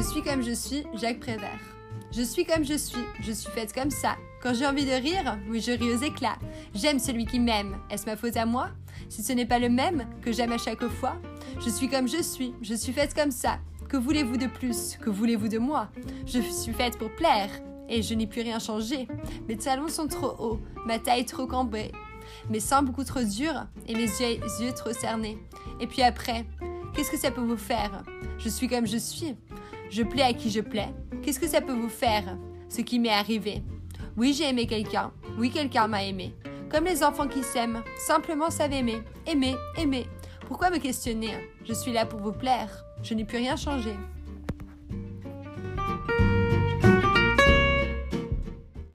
suis comme je suis, Jacques Prévert. Je suis comme je suis, je suis faite comme ça. Quand j'ai envie de rire, oui, je ris aux éclats. J'aime celui qui m'aime. Est-ce ma faute à moi? Si ce n'est pas le même que j'aime à chaque fois Je suis comme je suis, je suis faite comme ça. Que voulez-vous de plus? Que voulez-vous de moi? Je suis faite pour plaire. Et je n'ai plus rien changé. Mes talons sont trop hauts, ma taille trop cambrée, mes seins beaucoup trop durs et mes yeux, yeux trop cernés. Et puis après, qu'est-ce que ça peut vous faire? Je suis comme je suis. Je plais à qui je plais. Qu'est-ce que ça peut vous faire Ce qui m'est arrivé? Oui, j'ai aimé quelqu'un. Oui, quelqu'un m'a aimé. Comme les enfants qui s'aiment, simplement savent aimer. Aimer, aimer. Pourquoi me questionner? Je suis là pour vous plaire. Je n'ai plus rien changé.